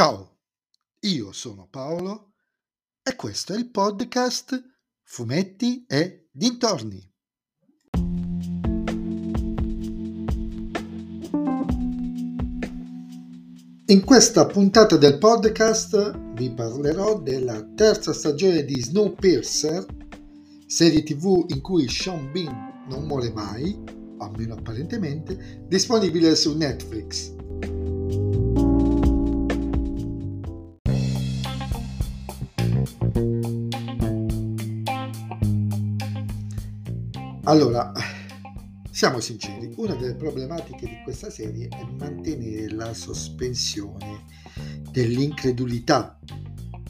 Ciao, io sono Paolo e questo è il podcast Fumetti e Dintorni. In questa puntata del podcast vi parlerò della terza stagione di Snowpiercer, serie tv in cui Sean Bean non muore mai, almeno apparentemente, disponibile su Netflix. Allora, siamo sinceri, una delle problematiche di questa serie è mantenere la sospensione dell'incredulità.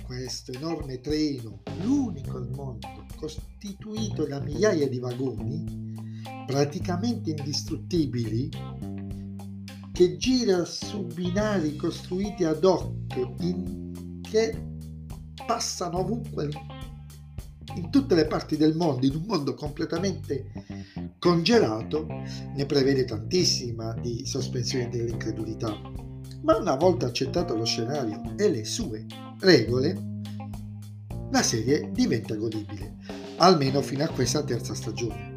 Questo enorme treno, l'unico al mondo, costituito da migliaia di vagoni, praticamente indistruttibili, che gira su binari costruiti ad hoc in, che passano ovunque in tutte le parti del mondo, in un mondo completamente congelato, ne prevede tantissima di sospensione dell'incredulità. Ma una volta accettato lo scenario e le sue regole, la serie diventa godibile, almeno fino a questa terza stagione.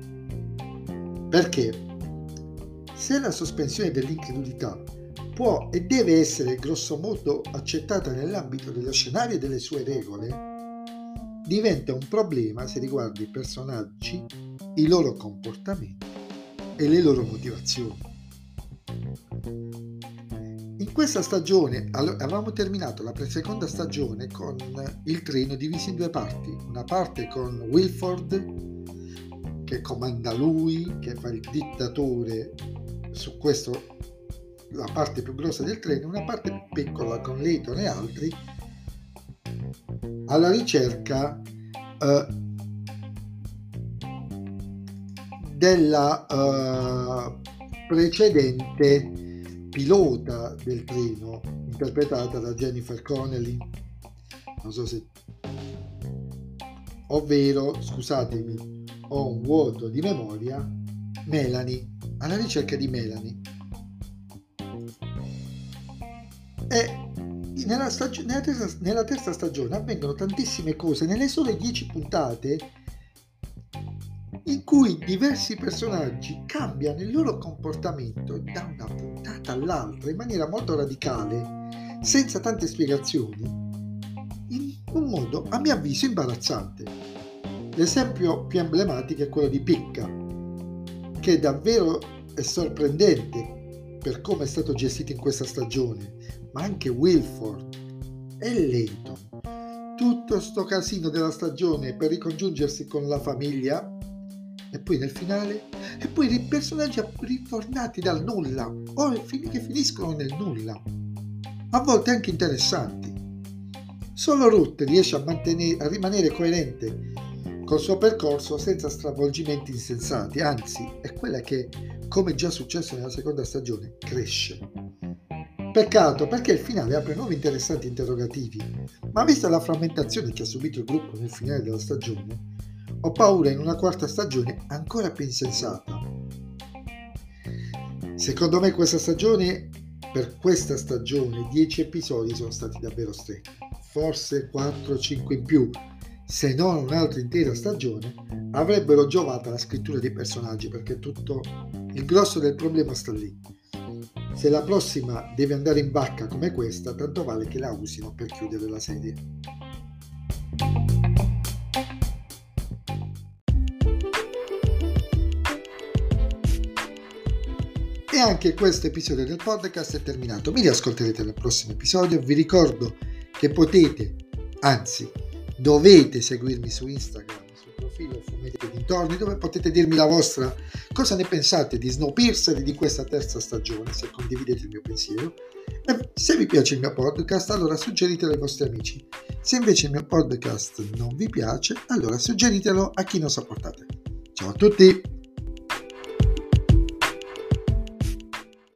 Perché se la sospensione dell'incredulità può e deve essere grossomodo accettata nell'ambito dello scenario e delle sue regole, diventa un problema se riguarda i personaggi, i loro comportamenti e le loro motivazioni. In questa stagione avevamo terminato la seconda stagione con il treno diviso in due parti, una parte con Wilford che comanda lui, che fa il dittatore su questo la parte più grossa del treno, una parte più piccola con Leighton e altri alla ricerca eh, della eh, precedente pilota del treno interpretata da Jennifer Connelly. Non so se ovvero scusatemi ho un vuoto di memoria Melanie alla ricerca di Melanie. E nella, stag- nella, terza, nella terza stagione avvengono tantissime cose nelle sole dieci puntate in cui diversi personaggi cambiano il loro comportamento da una puntata all'altra in maniera molto radicale, senza tante spiegazioni, in un modo a mio avviso imbarazzante. L'esempio più emblematico è quello di Picca, che davvero è sorprendente per come è stato gestito in questa stagione, ma anche Wilford e Leighton. Tutto sto casino della stagione per ricongiungersi con la famiglia e poi nel finale e poi i personaggi ritornati dal nulla o che finiscono nel nulla, a volte anche interessanti. Solo Ruth riesce a, a rimanere coerente col suo percorso senza stravolgimenti insensati, anzi è quella che, come già successo nella seconda stagione, cresce. Peccato perché il finale apre nuovi interessanti interrogativi, ma vista la frammentazione che ha subito il gruppo nel finale della stagione, ho paura in una quarta stagione ancora più insensata. Secondo me questa stagione, per questa stagione, 10 episodi sono stati davvero stretti, forse 4-5 in più, se non un'altra intera stagione, avrebbero giovato alla scrittura dei personaggi perché tutto il grosso del problema sta lì se la prossima deve andare in vacca come questa, tanto vale che la usino per chiudere la serie. E anche questo episodio del podcast è terminato. Mi riascolterete nel prossimo episodio. Vi ricordo che potete, anzi dovete seguirmi su Instagram profilo Fumetti dintorni dove potete dirmi la vostra cosa ne pensate di Snowpiercer e di questa terza stagione, se condividete il mio pensiero. E se vi piace il mio podcast, allora suggeritelo ai vostri amici. Se invece il mio podcast non vi piace, allora suggeritelo a chi non sopportate. Ciao a tutti!